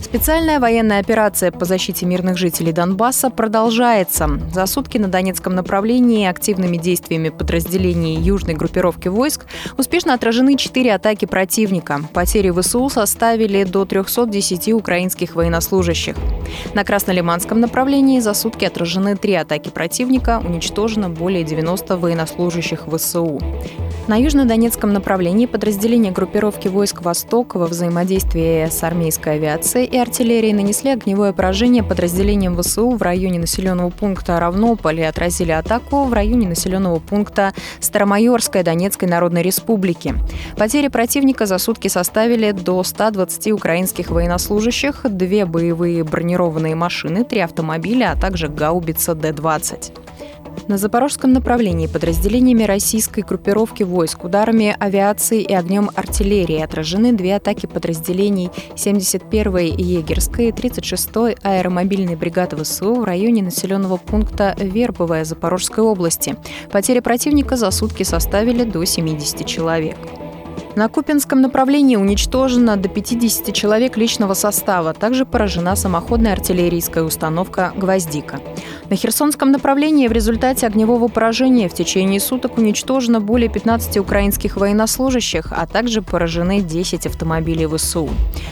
Специальная военная операция по защите мирных жителей Донбасса продолжается. За сутки на Донецком направлении активными действиями подразделений южной группировки войск успешно отражены четыре атаки противника. Потери ВСУ составили до 310 украинских военнослужащих. На Краснолиманском направлении за сутки отражены три атаки противника, уничтожено более 90 военнослужащих ВСУ. На южно-донецком направлении подразделения группировки войск «Восток» во взаимодействии с армейской авиацией и артиллерией нанесли огневое поражение подразделениям ВСУ в районе населенного пункта Равнополь и отразили атаку в районе населенного пункта Старомайорской Донецкой Народной Республики. Потери противника за сутки составили до 120 украинских военнослужащих, две боевые бронированные машины, три автомобиля, а также гаубица Д-20. На запорожском направлении подразделениями российской группировки войск ударами авиации и огнем артиллерии отражены две атаки подразделений 71-й егерской и 36-й аэромобильной бригады ВСУ в районе населенного пункта Вербовая Запорожской области. Потери противника за сутки составили до 70 человек. На Купинском направлении уничтожено до 50 человек личного состава. Также поражена самоходная артиллерийская установка «Гвоздика». На Херсонском направлении в результате огневого поражения в течение суток уничтожено более 15 украинских военнослужащих, а также поражены 10 автомобилей ВСУ.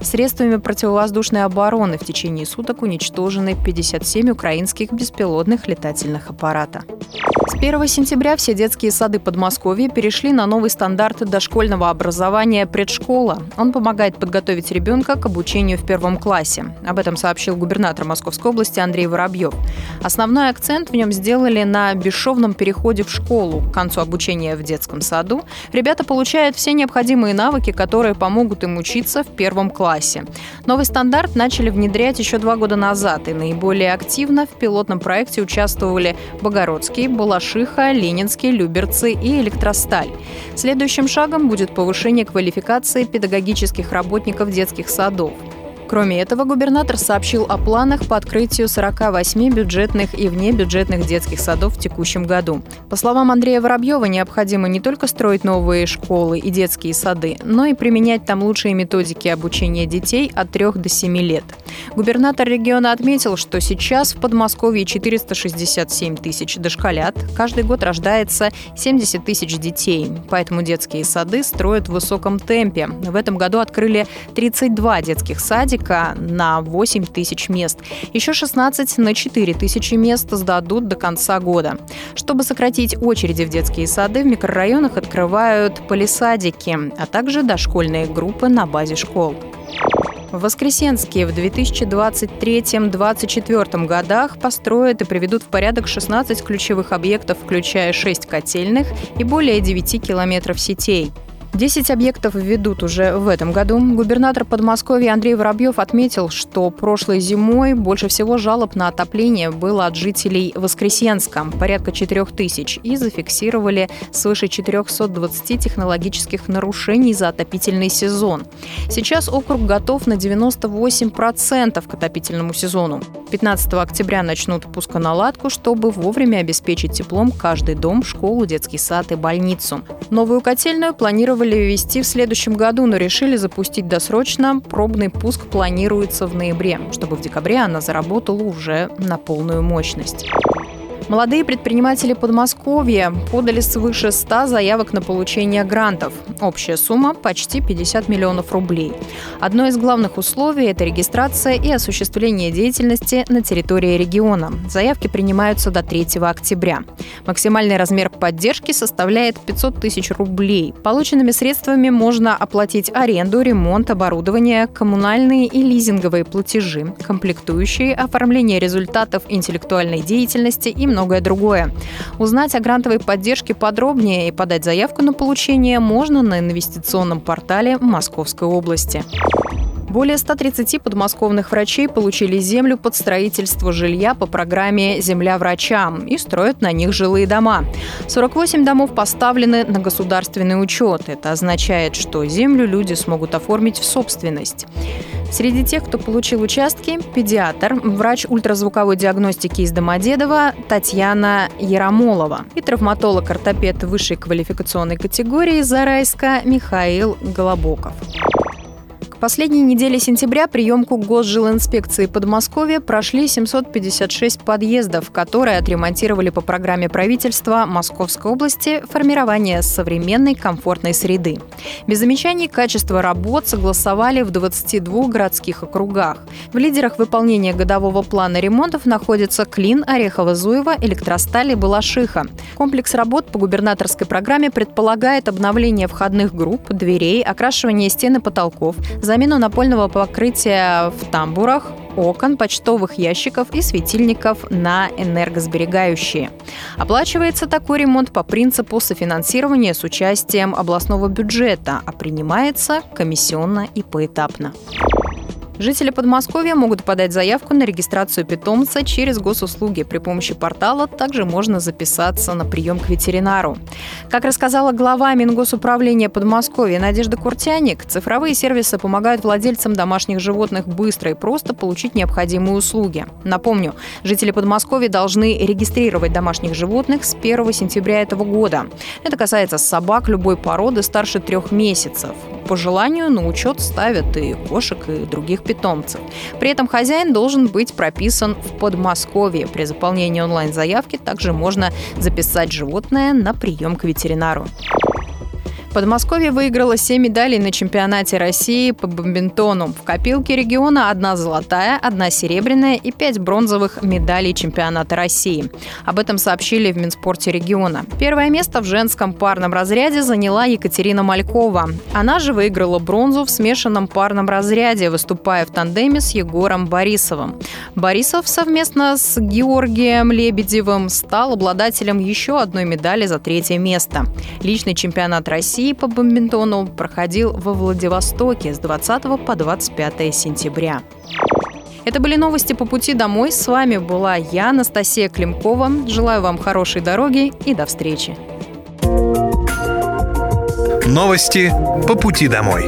Средствами противовоздушной обороны в течение суток уничтожены 57 украинских беспилотных летательных аппарата. С 1 сентября все детские сады Подмосковья перешли на новый стандарт дошкольного образования предшкола. Он помогает подготовить ребенка к обучению в первом классе. Об этом сообщил губернатор Московской области Андрей Воробьев. Основной акцент в нем сделали на бесшовном переходе в школу. К концу обучения в детском саду ребята получают все необходимые навыки, которые помогут им учиться в первом классе. Новый стандарт начали внедрять еще два года назад, и наиболее активно в пилотном проекте участвовали Богородский, Балашиха, Ленинский, Люберцы и Электросталь. Следующим шагом будет повышение квалификации педагогических работников детских садов. Кроме этого, губернатор сообщил о планах по открытию 48 бюджетных и внебюджетных детских садов в текущем году. По словам Андрея Воробьева, необходимо не только строить новые школы и детские сады, но и применять там лучшие методики обучения детей от 3 до 7 лет. Губернатор региона отметил, что сейчас в Подмосковье 467 тысяч дошколят, каждый год рождается 70 тысяч детей, поэтому детские сады строят в высоком темпе. В этом году открыли 32 детских садика, садика на 8 тысяч мест. Еще 16 на 4 тысячи мест сдадут до конца года. Чтобы сократить очереди в детские сады, в микрорайонах открывают полисадики, а также дошкольные группы на базе школ. В Воскресенске в 2023-2024 годах построят и приведут в порядок 16 ключевых объектов, включая 6 котельных и более 9 километров сетей. Десять объектов введут уже в этом году. Губернатор Подмосковья Андрей Воробьев отметил, что прошлой зимой больше всего жалоб на отопление было от жителей Воскресенска, порядка 4 тысяч, и зафиксировали свыше 420 технологических нарушений за отопительный сезон. Сейчас округ готов на 98% к отопительному сезону. 15 октября начнут пусконаладку, чтобы вовремя обеспечить теплом каждый дом, школу, детский сад и больницу. Новую котельную планировали ввести в следующем году, но решили запустить досрочно. Пробный пуск планируется в ноябре, чтобы в декабре она заработала уже на полную мощность. Молодые предприниматели Подмосковья подали свыше 100 заявок на получение грантов. Общая сумма – почти 50 миллионов рублей. Одно из главных условий – это регистрация и осуществление деятельности на территории региона. Заявки принимаются до 3 октября. Максимальный размер поддержки составляет 500 тысяч рублей. Полученными средствами можно оплатить аренду, ремонт, оборудование, коммунальные и лизинговые платежи, комплектующие, оформление результатов интеллектуальной деятельности и много многое другое. Узнать о грантовой поддержке подробнее и подать заявку на получение можно на инвестиционном портале Московской области. Более 130 подмосковных врачей получили землю под строительство жилья по программе «Земля врачам» и строят на них жилые дома. 48 домов поставлены на государственный учет. Это означает, что землю люди смогут оформить в собственность. Среди тех, кто получил участки, педиатр, врач ультразвуковой диагностики из Домодедова Татьяна Яромолова и травматолог-ортопед высшей квалификационной категории Зарайска Михаил Голобоков последней неделе сентября приемку Госжилинспекции Подмосковья прошли 756 подъездов, которые отремонтировали по программе правительства Московской области формирование современной комфортной среды. Без замечаний качество работ согласовали в 22 городских округах. В лидерах выполнения годового плана ремонтов находятся Клин, Орехово-Зуево, Электросталь и Балашиха. Комплекс работ по губернаторской программе предполагает обновление входных групп, дверей, окрашивание стен и потолков, замену напольного покрытия в тамбурах, окон, почтовых ящиков и светильников на энергосберегающие. Оплачивается такой ремонт по принципу софинансирования с участием областного бюджета, а принимается комиссионно и поэтапно. Жители Подмосковья могут подать заявку на регистрацию питомца через госуслуги. При помощи портала также можно записаться на прием к ветеринару. Как рассказала глава Мингосуправления Подмосковья Надежда Куртяник, цифровые сервисы помогают владельцам домашних животных быстро и просто получить необходимые услуги. Напомню, жители Подмосковья должны регистрировать домашних животных с 1 сентября этого года. Это касается собак любой породы старше трех месяцев. По желанию на учет ставят и кошек, и других питомцев. При этом хозяин должен быть прописан в Подмосковье. При заполнении онлайн-заявки также можно записать животное на прием к ветеринару. Подмосковье выиграло 7 медалей на чемпионате России по бомбинтону. В копилке региона одна золотая, одна серебряная и пять бронзовых медалей чемпионата России. Об этом сообщили в Минспорте региона. Первое место в женском парном разряде заняла Екатерина Малькова. Она же выиграла бронзу в смешанном парном разряде, выступая в тандеме с Егором Борисовым. Борисов совместно с Георгием Лебедевым стал обладателем еще одной медали за третье место. Личный чемпионат России России по бомбинтону проходил во Владивостоке с 20 по 25 сентября. Это были новости по пути домой. С вами была я, Анастасия Климкова. Желаю вам хорошей дороги и до встречи. Новости по пути домой.